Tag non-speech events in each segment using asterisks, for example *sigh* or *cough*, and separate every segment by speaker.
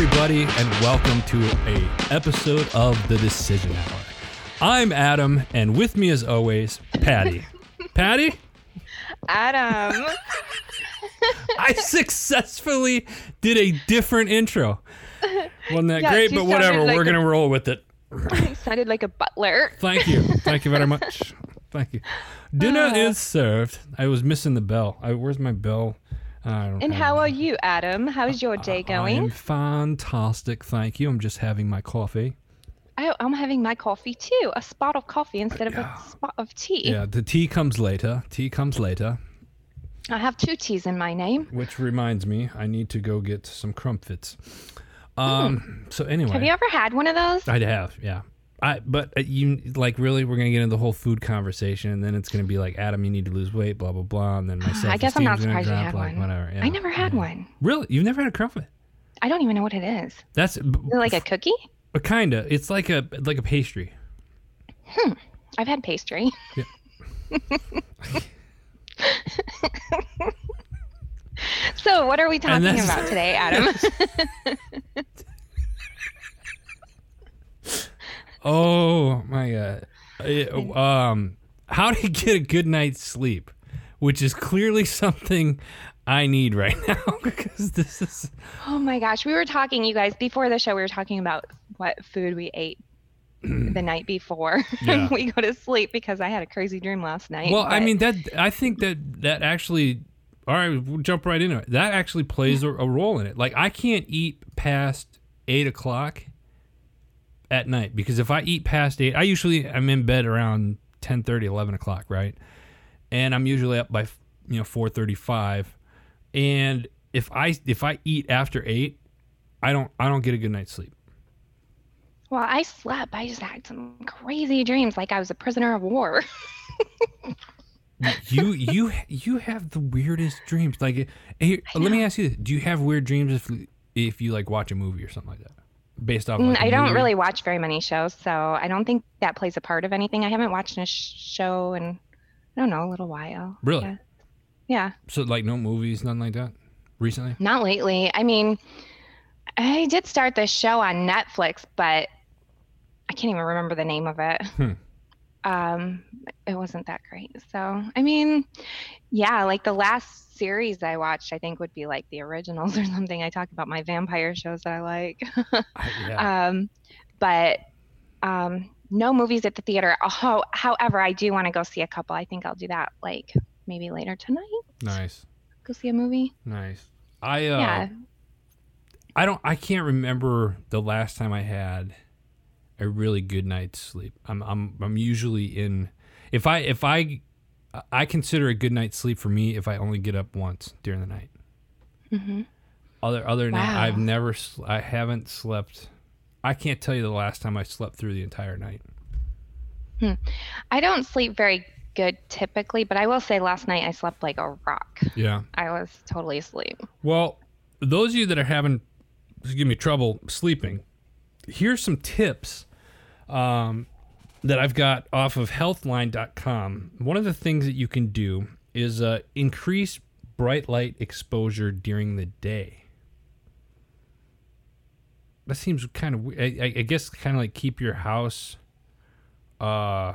Speaker 1: everybody, and welcome to a episode of the Decision Hour. I'm Adam, and with me, as always, Patty. *laughs* Patty,
Speaker 2: Adam. *laughs*
Speaker 1: I successfully did a different intro. Wasn't that
Speaker 2: Yes,
Speaker 1: great? But whatever,
Speaker 2: like
Speaker 1: we're
Speaker 2: a-
Speaker 1: gonna roll with it. *laughs*
Speaker 2: You sounded like a butler.
Speaker 1: Thank you, thank you very much. Thank you. Dinner
Speaker 2: Uh.
Speaker 1: is served. I was missing the bell. I, where's my bell? I don't
Speaker 2: And how are you, Adam? How's your day
Speaker 1: I am
Speaker 2: going?
Speaker 1: fantastic, thank you. I'm just having my coffee.
Speaker 2: I, I'm having my coffee too. A spot of coffee instead of a spot of tea.
Speaker 1: Yeah, the tea comes later. Tea comes later.
Speaker 2: I have two teas in my name.
Speaker 1: Which reminds me, I need to go get some crumpets. Um. So anyway,
Speaker 2: Have you ever had one of those?
Speaker 1: I'd have, yeah. I but uh, you like really we're gonna get into the whole food conversation, and then it's gonna be like Adam, you need to lose weight, blah blah blah, and then my
Speaker 2: I guess I'm not
Speaker 1: self-esteem's gonna
Speaker 2: you
Speaker 1: drop,
Speaker 2: had
Speaker 1: like,
Speaker 2: one.
Speaker 1: Whatever. Yeah.
Speaker 2: I never had one.
Speaker 1: Really, you've never had a crumpet?
Speaker 2: I don't even know what it is. Is
Speaker 1: That's
Speaker 2: it like a cookie?
Speaker 1: a kinda. It's like a like a pastry. Hmm.
Speaker 2: I've had pastry. Yeah. *laughs* so, what are we talking about today, Adam? *laughs* *laughs*
Speaker 1: Oh my god. Uh, Um, how to get a good night's sleep, which is clearly something I need right *laughs* now because this is
Speaker 2: Oh my gosh, we were talking, you guys, before the show. We were talking about what food we ate *clears throat* the night before *laughs*
Speaker 1: Yeah.
Speaker 2: we go to sleep because I had a crazy dream last night.
Speaker 1: well. I mean that I think that that actually. All right, we'll jump right into it. That actually plays a, a role in it. Like I can't eat past eight o'clock at night because if I eat past eight, I usually I'm in bed around 10, 30, 11 o'clock, right? And I'm usually up by you know four thirty five. And if I if I eat after eight, I don't I don't get a good night's sleep.
Speaker 2: well, I slept. I just had some crazy dreams, like I was a prisoner of war. *laughs*
Speaker 1: You you you have the weirdest dreams. Like, eh, here, let me ask you: this. Do you have weird dreams if if you like watch a movie or something like that, based off?
Speaker 2: Mm,
Speaker 1: Like,
Speaker 2: I don't
Speaker 1: movie?
Speaker 2: really watch very many shows, so I don't think that plays a part of anything. I haven't watched a sh- show in, I don't know, a little while.
Speaker 1: Really?
Speaker 2: Yeah. yeah.
Speaker 1: So like no movies, nothing like that, recently.
Speaker 2: Not lately. I mean, I did start this show on Netflix, but I can't even remember the name of it.
Speaker 1: Hmm.
Speaker 2: Um, it wasn't that great. So, I mean, yeah, like the last series I watched, I think would be like the originals *laughs* or something. I talk about my vampire shows that I like. *laughs*
Speaker 1: Yeah.
Speaker 2: um, but um, no movies at the theater. Oh, however, I do want to go see a couple. I think I'll do that like maybe later tonight.
Speaker 1: nice,
Speaker 2: Go see a movie.
Speaker 1: nice. I uh,
Speaker 2: yeah.
Speaker 1: I don't. I can't remember the last time I had a really good night's sleep. I'm I'm I'm usually in. If I if I I consider a good night's sleep for me if I only get up once during the night.
Speaker 2: hmm
Speaker 1: Other other
Speaker 2: Wow.
Speaker 1: I've never I haven't slept. I can't tell you the last time I slept through the entire night.
Speaker 2: I don't sleep very good typically, but I will say last night I slept like a rock.
Speaker 1: Yeah.
Speaker 2: I was totally asleep.
Speaker 1: Well, those of you that are having, excuse me, trouble sleeping, here's some tips um, that I've got off of healthline.com. One of the things that you can do is uh, increase bright light exposure during the day. That seems kind of, I, I I guess, kind of like keep your house uh,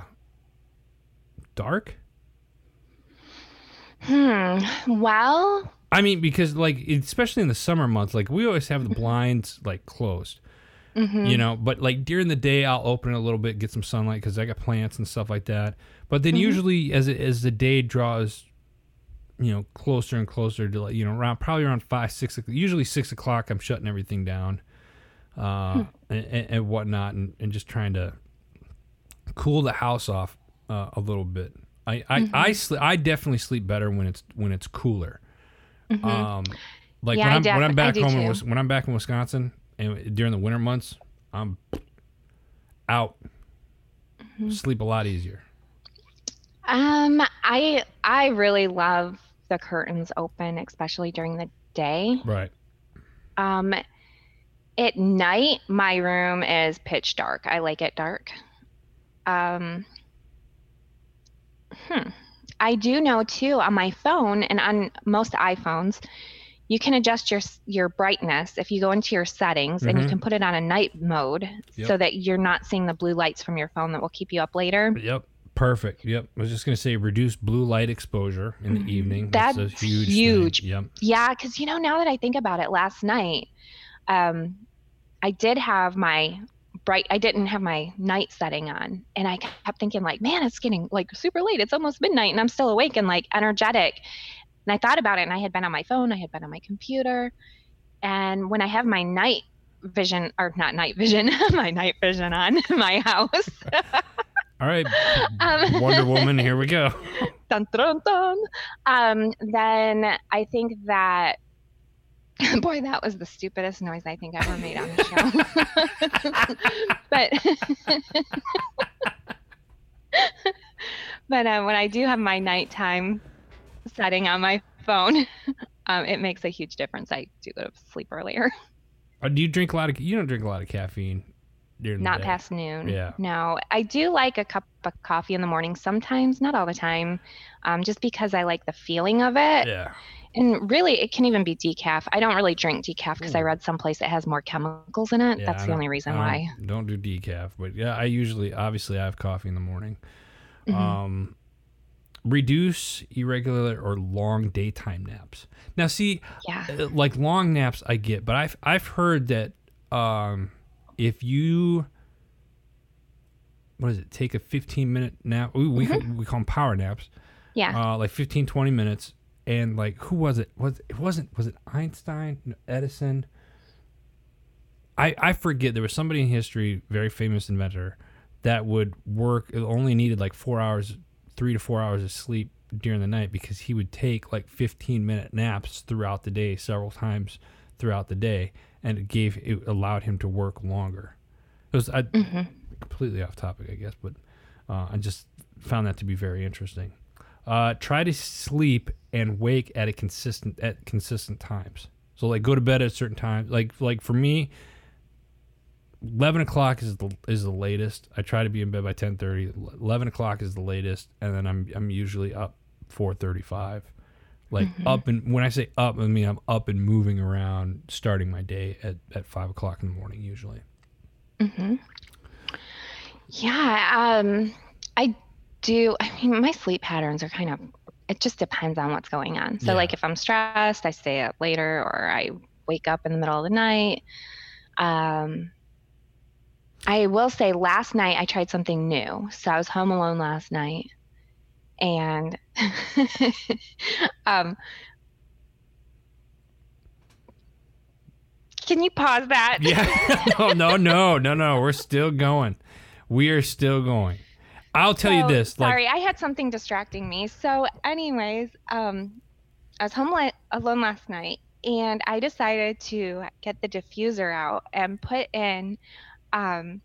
Speaker 1: dark.
Speaker 2: Hmm. Well,
Speaker 1: I mean, because like especially in the summer months, like we always have the blinds like closed,
Speaker 2: mhm.
Speaker 1: you know. But like during the day, I'll open it a little bit, get some sunlight because I got plants and stuff like that. But then usually, as it, as the day draws, you know, closer and closer to like you know around probably around five six usually six o'clock, I'm shutting everything down, uh, and, and, and whatnot, and, and just trying to cool the house off uh, a little bit. I I I, sle- I definitely sleep better when it's when it's cooler. Um, like
Speaker 2: Yeah,
Speaker 1: when I'm
Speaker 2: def-
Speaker 1: when I'm back home in,
Speaker 2: too.
Speaker 1: When I'm back in Wisconsin and during the winter months, I'm out.
Speaker 2: Mm-hmm.
Speaker 1: Sleep a lot easier.
Speaker 2: Um, I I really love the curtains open, especially during the day.
Speaker 1: Right.
Speaker 2: Um, at night, my room is pitch dark. I like it dark. Um, hmm. I do know too on my phone and on most iPhones, you can adjust your your brightness if you go into your settings and you
Speaker 1: Mhm.
Speaker 2: can put it on a night mode
Speaker 1: Yep.
Speaker 2: so that you're not seeing the blue lights from your phone that will keep you up later.
Speaker 1: Yep. Perfect. Yep. I was just gonna say reduce blue light exposure in the evening.
Speaker 2: Mm-hmm. That's
Speaker 1: a huge. thing.
Speaker 2: huge.
Speaker 1: Yep.
Speaker 2: Yeah, because you know, now that I think about it, last night, um, I did have my bright. I didn't have my night setting on, and I kept thinking like, man, it's getting like super late. It's almost midnight, and I'm still awake and like energetic. And I thought about it, and I had been on my phone, I had been on my computer, and when I have my night vision or not night vision, *laughs* my night vision on *laughs* my house. *laughs*
Speaker 1: All right.
Speaker 2: Um,
Speaker 1: Wonder Woman. Here we go.
Speaker 2: dun, dun, dun, um, then I think that, boy, that was the stupidest noise I think I ever made on the show. but, but uh, when I do have my nighttime setting on my phone, *laughs* um, it makes a huge difference. I do go to sleep earlier, *laughs*
Speaker 1: Uh, do you drink a lot of? You don't drink a lot of caffeine during the
Speaker 2: not past noon.
Speaker 1: Yeah.
Speaker 2: No, I do like a cup of coffee in the morning sometimes, not all the time, um, just because I like the feeling of it.
Speaker 1: Yeah.
Speaker 2: And really, it can even be decaf. I don't really drink decaf because I read someplace it has more chemicals in it.
Speaker 1: Yeah,
Speaker 2: That's
Speaker 1: I
Speaker 2: the only reason
Speaker 1: I
Speaker 2: why.
Speaker 1: don't- Don't decaf, but yeah, I usually obviously I have coffee in the morning.
Speaker 2: Mhm.
Speaker 1: Um, reduce irregular or long daytime naps. Now, see,
Speaker 2: yeah.
Speaker 1: uh, like long naps, I get, but I've I've heard that um, if you what is it? Take a 15 minute nap. We we,
Speaker 2: Mm-hmm.
Speaker 1: we call them power naps.
Speaker 2: Yeah.
Speaker 1: Uh, like 15, 20 minutes. And like, who was it? Was it wasn't was it Einstein? No, Edison? I I forget. There was somebody in history, very famous inventor, that would work. It only needed like four hours, three to four hours of sleep during the night because he would take like fifteen minute naps throughout the day, several times throughout the day, and it gave it allowed him to work longer. It was I,
Speaker 2: Mhm.
Speaker 1: completely off topic, I guess, but uh, I just found that to be very interesting. Uh, try to sleep and wake at a consistent at consistent times. So like go to bed at a certain time. Like like for me, eleven o'clock is the is the latest. I try to be in bed by ten thirty. Eleven o'clock is the latest, and then I'm I'm usually up four thirty five. Like up and when I say up, I mean I'm up and moving around, starting my day at, at five o'clock in the morning usually.
Speaker 2: hmm Yeah. Um, I do. I mean, my sleep patterns are kind of. It just depends on what's going on. So,
Speaker 1: Yeah.
Speaker 2: like, if I'm stressed, I stay up later, or I wake up in the middle of the night. Um, I will say, last night I tried something new. So I was home alone last night, and *laughs* um, can you pause that?
Speaker 1: Yeah. *laughs* no, no, no, no, no. We're still going. We are still going. I'll tell you
Speaker 2: So,
Speaker 1: this. Like,
Speaker 2: Sorry, I had something distracting me. So, anyways, um, I was home li- alone last night, and I decided to get the diffuser out and put in um,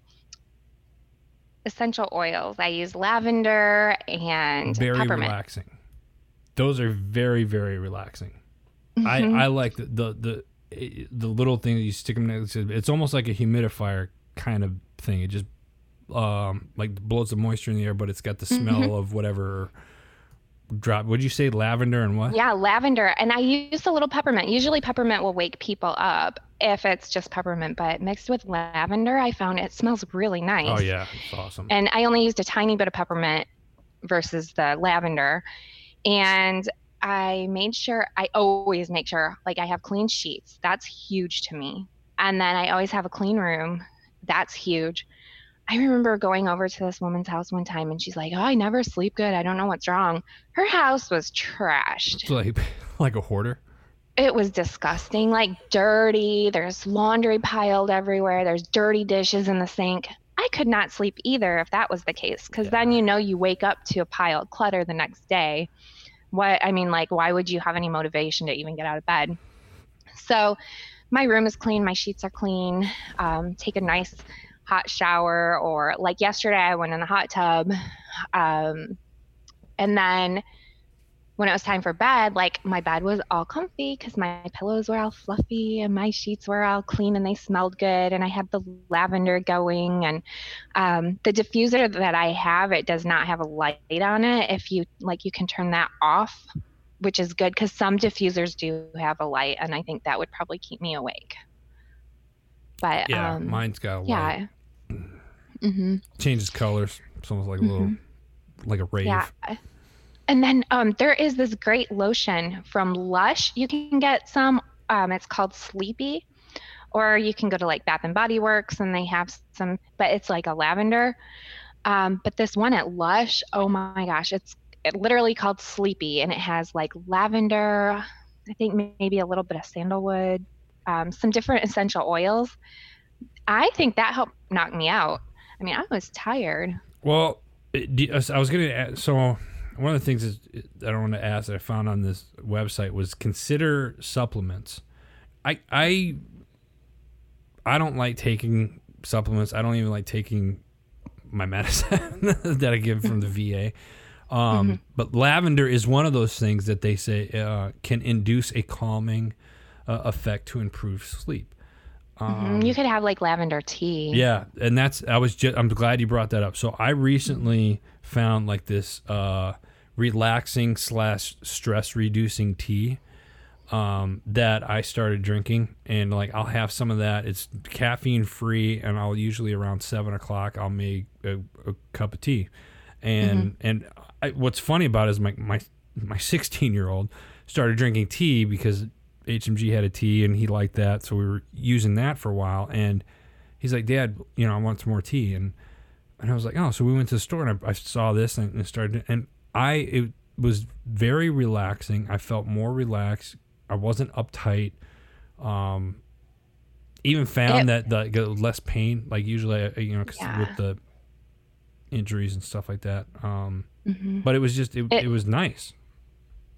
Speaker 2: essential oils. I use lavender and
Speaker 1: very
Speaker 2: peppermint.
Speaker 1: relaxing. Those are very, very relaxing.
Speaker 2: Mhm.
Speaker 1: I, I like the, the the the little thing that you stick them next to. It's almost like a humidifier kind of thing. It just um like blows the moisture in the air, but it's got the smell
Speaker 2: Mm-hmm.
Speaker 1: of whatever drop. Would you say lavender and what?
Speaker 2: yeah, lavender, and I use a little peppermint. Usually, peppermint will wake people up if it's just peppermint, but mixed with lavender, I found it smells really nice.
Speaker 1: Oh yeah, it's awesome.
Speaker 2: and I only used a tiny bit of peppermint versus the lavender. And I made sure I always make sure like I have clean sheets. That's huge to me. And then I always have a clean room. That's huge. I remember going over to this woman's house one time and she's like, "Oh, I never sleep good. I don't know what's wrong." Her house was trashed.
Speaker 1: It's *laughs* like *laughs* like a hoarder.
Speaker 2: It was disgusting, like dirty. There's laundry piled everywhere. There's dirty dishes in the sink. I could not sleep either if that was the case, because then you know you wake up to a pile of clutter the next day. What I mean, like, why would you have any motivation to even get out of bed? So, my room is clean. My sheets are clean. Um, take a nice hot shower, or like yesterday, I went in the hot tub, um, and then when it was time for bed, like my bed was all comfy because my pillows were all fluffy and my sheets were all clean and they smelled good. And I had the lavender going. And um, the diffuser that I have, it does not have a light on it. If you like, you can turn that off which is good because some diffusers do have a light, and I think that would probably keep me awake. But
Speaker 1: Yeah,
Speaker 2: um,
Speaker 1: mine's got a light.
Speaker 2: yeah. Mm-hmm.
Speaker 1: Changes colors. It's almost like a little, like a rave.
Speaker 2: Yeah. And then um, there is this great lotion from Lush. You can get some. Um, it's called Sleepy, or you can go to like Bath and Body Works and they have some. But it's like a lavender. Um, but this one at Lush, oh my gosh, it's it literally called Sleepy, and it has like lavender. I think maybe a little bit of sandalwood, um, some different essential oils. I think that helped knock me out. I mean, I was tired.
Speaker 1: Well, I was going to. So one of the things is that I want to ask that I found on this website was consider supplements. I I I don't like taking supplements. I don't even like taking my medicine *laughs* that I get from the VA. Um, But lavender is one of those things that they say uh, can induce a calming uh, effect to improve sleep.
Speaker 2: Mhm. you could have like lavender tea.
Speaker 1: Um, Yeah, and that's I was just I'm glad you brought that up. So I recently found like this uh relaxing slash stress reducing tea um that I started drinking and like I'll have some of that. It's caffeine free and I'll usually around seven o'clock I'll make a, a cup of tea. And and I, what's funny about it is my my my 16 year old started drinking tea because HMG had a tea and he liked that, so we were using that for a while. And he's like, "Dad, you know, I want some more tea." And and I was like, "Oh," so we went to the store and I, I saw this and, and started. And I it was very relaxing. I felt more relaxed. I wasn't uptight. Um, even found that the the less pain. Like usually, I, you know, 'cause
Speaker 2: Yeah.
Speaker 1: with the injuries and stuff like that. Um,
Speaker 2: Mhm.
Speaker 1: but it was just it, it,
Speaker 2: It-
Speaker 1: was nice.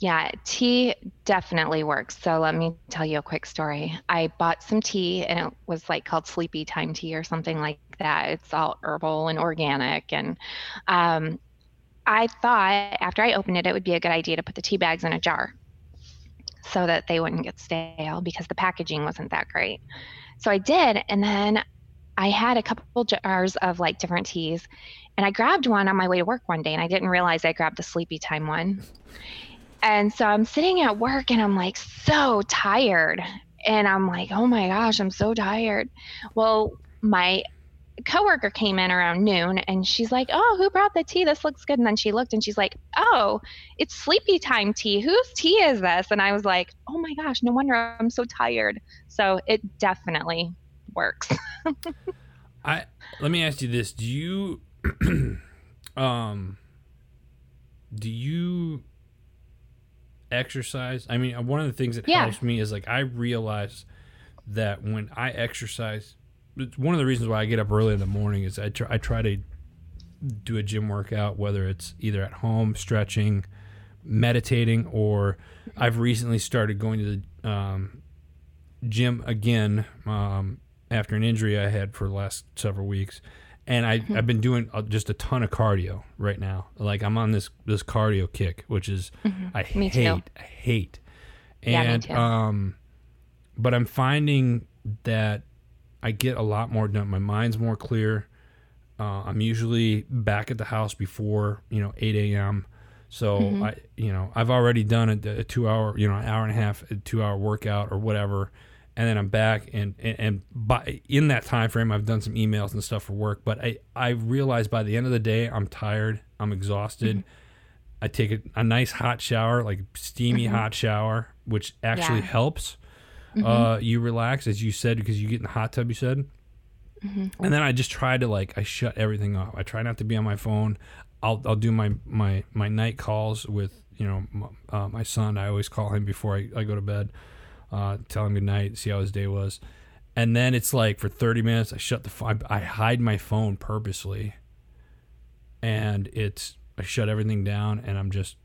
Speaker 2: Yeah, tea definitely works. So let me tell you a quick story. I bought some tea and it was like called sleepy time tea or something like that. It's all herbal and organic. And um, I thought after I opened it, it would be a good idea to put the tea bags in a jar so that they wouldn't get stale because the packaging wasn't that great. So I did. And then I had a couple jars of like different teas. And I grabbed one on my way to work one day and I didn't realize I grabbed the sleepy time one. And so I'm sitting at work and I'm like so tired. And I'm like, oh my gosh, I'm so tired. Well, my coworker came in around noon and she's like, oh, who brought the tea? This looks good. And then she looked and she's like, oh, it's sleepy time tea. Whose tea is this? And I was like, oh my gosh, no wonder I'm so tired. So it definitely works. *laughs*
Speaker 1: I let me ask you this: Do you, *clears throat* um, do you exercise? I mean, one of the things that
Speaker 2: Yeah.
Speaker 1: helps me is like I realize that when I exercise, one of the reasons why I get up early in the morning is I try, I try to do a gym workout, whether it's either at home stretching, meditating, or I've recently started going to the um, gym again um, after an injury I had for the last several weeks. And I, I've been doing uh, just a ton of cardio right now. Like I'm on this this cardio kick, which is I
Speaker 2: Me
Speaker 1: hate,
Speaker 2: too.
Speaker 1: I hate.
Speaker 2: Yeah, me
Speaker 1: And
Speaker 2: too.
Speaker 1: um, but I'm finding that I get a lot more done. My mind's more clear. Uh, I'm usually back at the house before you know 8 a.m. So
Speaker 2: Mm-hmm.
Speaker 1: I, you know, I've already done a, a two hour, you know, an hour and a half, a two hour workout or whatever, and then I'm back and and, and by in that time frame, I've done some emails and stuff for work. But I I realize by the end of the day, I'm tired, I'm exhausted.
Speaker 2: Mm-hmm.
Speaker 1: I take a, a nice hot shower, like steamy hot shower, which actually
Speaker 2: Mm-hmm.
Speaker 1: Helps uh, you relax, as you said, because you get in the hot tub. You said.
Speaker 2: Mm-hmm.
Speaker 1: And then I just try to like I shut everything off. I try not to be on my phone. I'll I'll do my my my night calls with you know my, uh, my son. I always call him before I, I go to bed, uh, tell him good night, see how his day was, and then it's like for thirty minutes I shut the phone. I hide my phone purposely, and it's I shut everything down and I'm just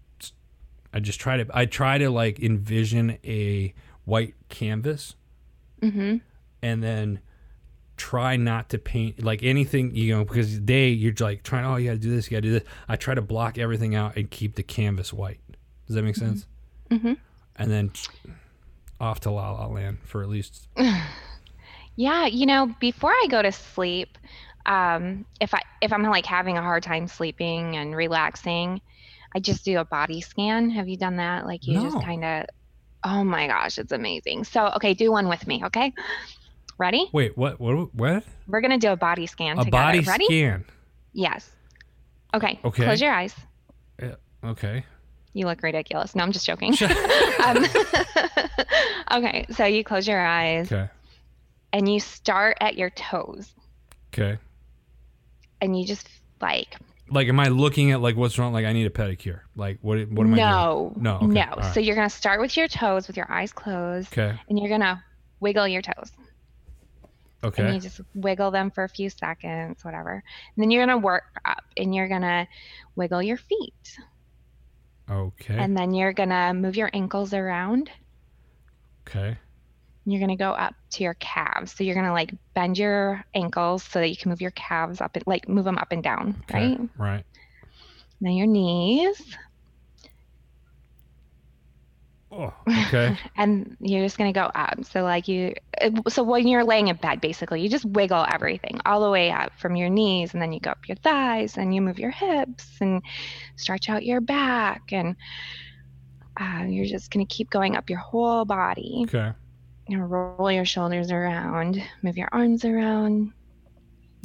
Speaker 1: I just try to I try to like envision a white canvas
Speaker 2: Mm-hmm.
Speaker 1: and then try not to paint like anything you know because day you're like trying oh you gotta do this you gotta do this i try to block everything out and keep the canvas white does that make sense
Speaker 2: Mm-hmm.
Speaker 1: and then off to la la land for at least *laughs*
Speaker 2: Yeah, you know, before I go to sleep, um, if I if I'm like having a hard time sleeping and relaxing, I just do a body scan. Have you done that? Like you just kind of, oh my gosh, it's amazing. So, okay, do one with me. Okay. Ready?
Speaker 1: Wait, what? What? What?
Speaker 2: We're going to do a body scan
Speaker 1: A
Speaker 2: together.
Speaker 1: body
Speaker 2: Ready?
Speaker 1: scan.
Speaker 2: Yes. Okay.
Speaker 1: Okay.
Speaker 2: Close your eyes. Yeah.
Speaker 1: Okay.
Speaker 2: You look ridiculous. No, I'm just joking. *laughs* Um, *laughs* okay. So you close your eyes
Speaker 1: Okay.
Speaker 2: and you start at your toes
Speaker 1: Okay.
Speaker 2: and you just like,
Speaker 1: Like, am I looking at like what's wrong? Like, I need a pedicure. Like, what? What am I doing?
Speaker 2: no,
Speaker 1: No, okay,
Speaker 2: no.
Speaker 1: right.
Speaker 2: So you're going to start with your toes with your eyes closed
Speaker 1: Okay.
Speaker 2: and you're going to wiggle your toes.
Speaker 1: Okay.
Speaker 2: And you just wiggle them for a few seconds, whatever. And then you're gonna work up and you're gonna wiggle your feet.
Speaker 1: Okay.
Speaker 2: And then you're gonna move your ankles around.
Speaker 1: Okay.
Speaker 2: You're gonna go up to your calves. So you're gonna like bend your ankles so that you can move your calves up and like move them up and down,
Speaker 1: Okay.
Speaker 2: right?
Speaker 1: Right.
Speaker 2: Now your knees.
Speaker 1: Oh. Okay. *laughs*
Speaker 2: And you're just gonna go up. So like you so when you're laying in bed basically, you just wiggle everything all the way up from your knees and then you go up your thighs and you move your hips and stretch out your back and uh, you're just gonna keep going up your whole body.
Speaker 1: okay.
Speaker 2: You know, roll your shoulders around, move your arms around,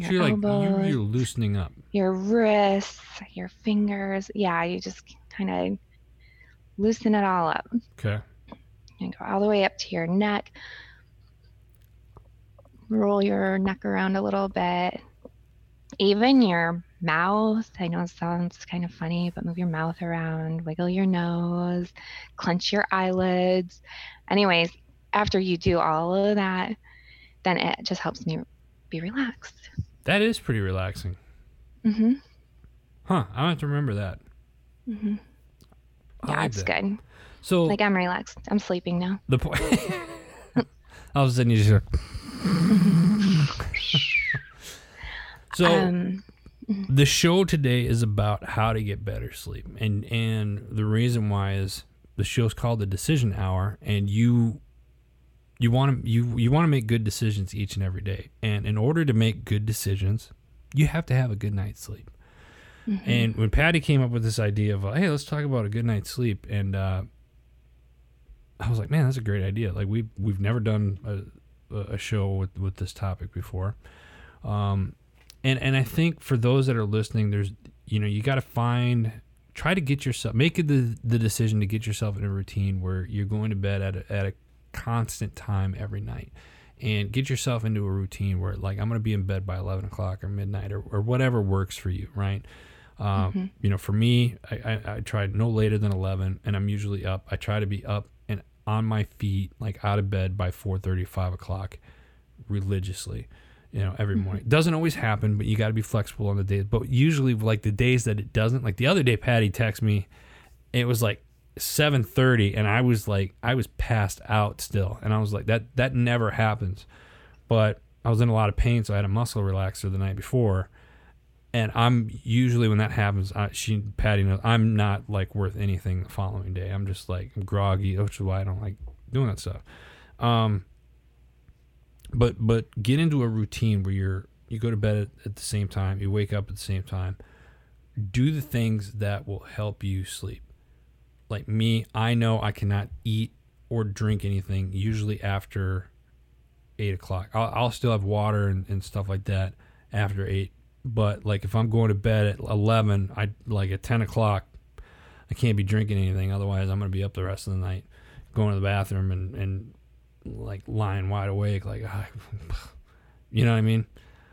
Speaker 1: So
Speaker 2: your
Speaker 1: you're like you're,
Speaker 2: elbows,
Speaker 1: you're loosening up.
Speaker 2: your wrists, your fingers. Yeah, you just kind of loosen it all up.
Speaker 1: Okay.
Speaker 2: and go all the way up to your neck. Roll your neck around a little bit. Even your mouth. I know it sounds kind of funny, but move your mouth around, wiggle your nose, clench your eyelids. Anyways, after you do all of that, then it just helps me be relaxed.
Speaker 1: That is pretty relaxing.
Speaker 2: hmm
Speaker 1: Huh. I have to remember that.
Speaker 2: hmm
Speaker 1: I
Speaker 2: Yeah,
Speaker 1: like
Speaker 2: it's
Speaker 1: that.
Speaker 2: good.
Speaker 1: So
Speaker 2: Like I'm relaxed. I'm sleeping now.
Speaker 1: the point. All of a sudden you just. *laughs* So
Speaker 2: um,
Speaker 1: the show today is about how to get better sleep. And and the reason why is the show's called the decision hour and you you want to you you want to make good decisions each and every day. And in order to make good decisions you have to have a good night's sleep.
Speaker 2: Mhm.
Speaker 1: and when patty came up with this idea of hey let's talk about a good night's sleep and uh i was like man that's a great idea. Like we we've never done a, show with with this topic before. Um and and i think for those that are listening there's you know you got to find try to get yourself make the the decision to get yourself in a routine where you're going to bed at a, at a constant time every night. And get yourself into a routine where like i'm going to be in bed by 11 o'clock or midnight or, or whatever works for you right? Um,
Speaker 2: Mhm.
Speaker 1: you know for me I, I, I try no later than 11 and i'm usually up. I try to be up on my feet like out of bed by 4.30 5 o'clock religiously you know every mm-hmm. morning. Doesn't always happen but you got to be flexible on the days. But usually like the days that it doesn't like the other day patty texted me it was like 7:30 and I was like I was passed out still. And I was like that that never happens. But I was in a lot of pain so I had a muscle relaxer the night before and I'm usually when that happens I, she Patty knows I'm not like worth anything the following day. I'm just like groggy which is why I don't like doing that stuff. Um but but get into a routine where you're you go to bed at, at the same time you wake up at the same time. Do the things that will help you sleep. Like me i know i cannot eat or drink anything usually after eight o'clock. I'll, I'll still have water and, and stuff like that after eight but like if i'm going to bed at 11 i like at 10 o'clock i can't be drinking anything otherwise i'm going to be up the rest of the night going to the bathroom and, and like lying wide awake like ah, *sighs* you know what i mean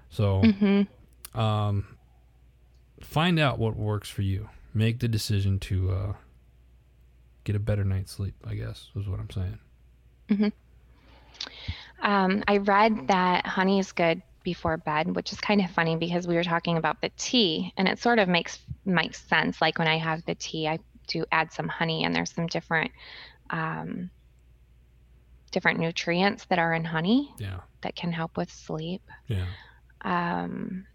Speaker 1: so
Speaker 2: Mhm.
Speaker 1: um, find out what works for you. Make the decision to uh, get a better night's sleep. I guess is what I'm saying.
Speaker 2: Um, I read that honey is good before bed, which is kind of funny because we were talking about the tea, and it sort of makes makes sense. Like when I have the tea, I do add some honey, and there's some different um, different nutrients that are in honey
Speaker 1: Yeah,
Speaker 2: that can help with sleep.
Speaker 1: yeah,
Speaker 2: Um,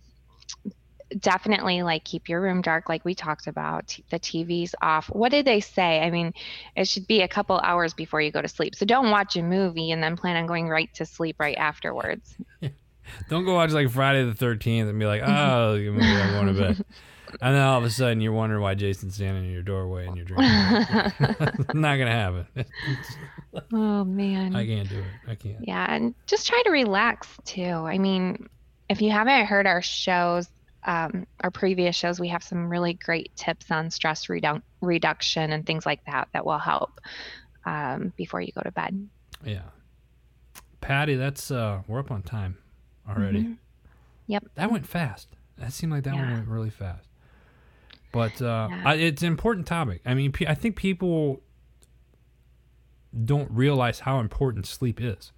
Speaker 2: definitely, like keep your room dark, like we talked about. The TV's off. What did they say? I mean, it should be a couple hours before you go to sleep. So don't watch a movie and then plan on going right to sleep right afterwards. *laughs*
Speaker 1: Don't go watch like Friday the Thirteenth and be like, oh, I'm going to bed. and then all of a sudden you're wondering why Jason's standing in your doorway and you're drinking. *laughs* Not gonna happen. *laughs*
Speaker 2: oh man.
Speaker 1: I can't do it. I can't.
Speaker 2: Yeah, and just try to relax too. I mean, if you haven't heard our shows, um, our previous shows, we have some really great tips on stress redu- reduction and things like that that will help um, before you go to bed.
Speaker 1: Yeah. Patty, that's uh we're up on time already.
Speaker 2: Mhm. Yep.
Speaker 1: That went fast. That seemed like that one went really fast. But uh,
Speaker 2: Yeah.
Speaker 1: I, it's an important topic. I mean, I think people don't realize how important sleep is.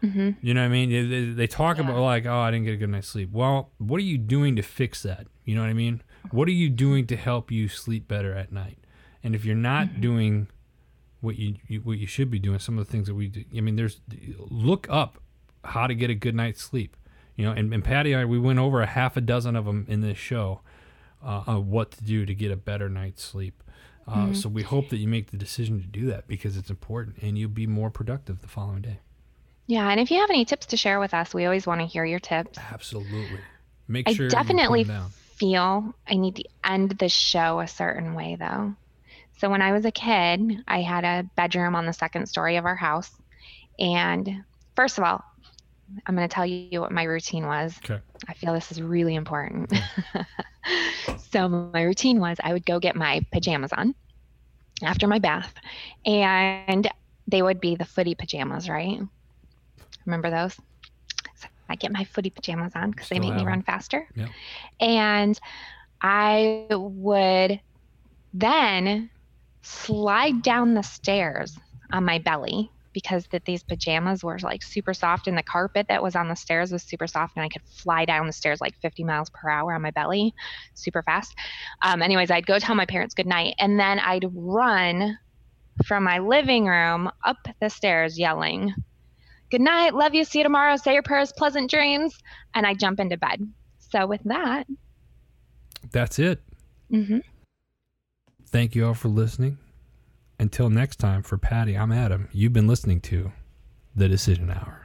Speaker 2: hmm
Speaker 1: You know what I mean? They, they, they talk
Speaker 2: Yeah.
Speaker 1: about like, oh, I didn't get a good night's sleep. Well, what are you doing to fix that? You know what I mean? What are you doing to help you sleep better at night? And if you're not
Speaker 2: Mm-hmm.
Speaker 1: doing what you, you what you should be doing, some of the things that we do. I mean, there's look up how to get a good night's sleep. You know, and, and Patty and I we went over a half a dozen of them in this show, uh, on what to do to get a better night's sleep. Uh,
Speaker 2: Mm-hmm.
Speaker 1: So we hope that you make the decision to do that because it's important, and you'll be more productive the following day.
Speaker 2: Yeah, and if you have any tips to share with us, we always want to hear your tips.
Speaker 1: Absolutely. Make
Speaker 2: I
Speaker 1: sure you
Speaker 2: definitely feel I need to end the show a certain way though. So when I was a kid, I had a bedroom on the second story of our house. And first of all, I'm going to tell you what my routine was.
Speaker 1: Okay.
Speaker 2: I feel this is really important. *laughs* so my routine was I would go get my pajamas on after my bath and they would be the footy pajamas, right? Remember those? So I get my footy pajamas on because they make me run faster.
Speaker 1: Yeah.
Speaker 2: And I would then slide down the stairs on my belly because that these pajamas were like super soft and the carpet that was on the stairs was super soft and I could fly down the stairs like 50 miles per hour on my belly super fast. Um, anyways, I'd go tell my parents good night and then I'd run from my living room up the stairs yelling, Good night, love you, see you tomorrow, say your prayers, pleasant dreams. And I jump into bed. So with that,
Speaker 1: That's it.
Speaker 2: hmm
Speaker 1: Thank you all for listening. Until next time, for Patty, I'm Adam. You've been listening to The Decision Hour.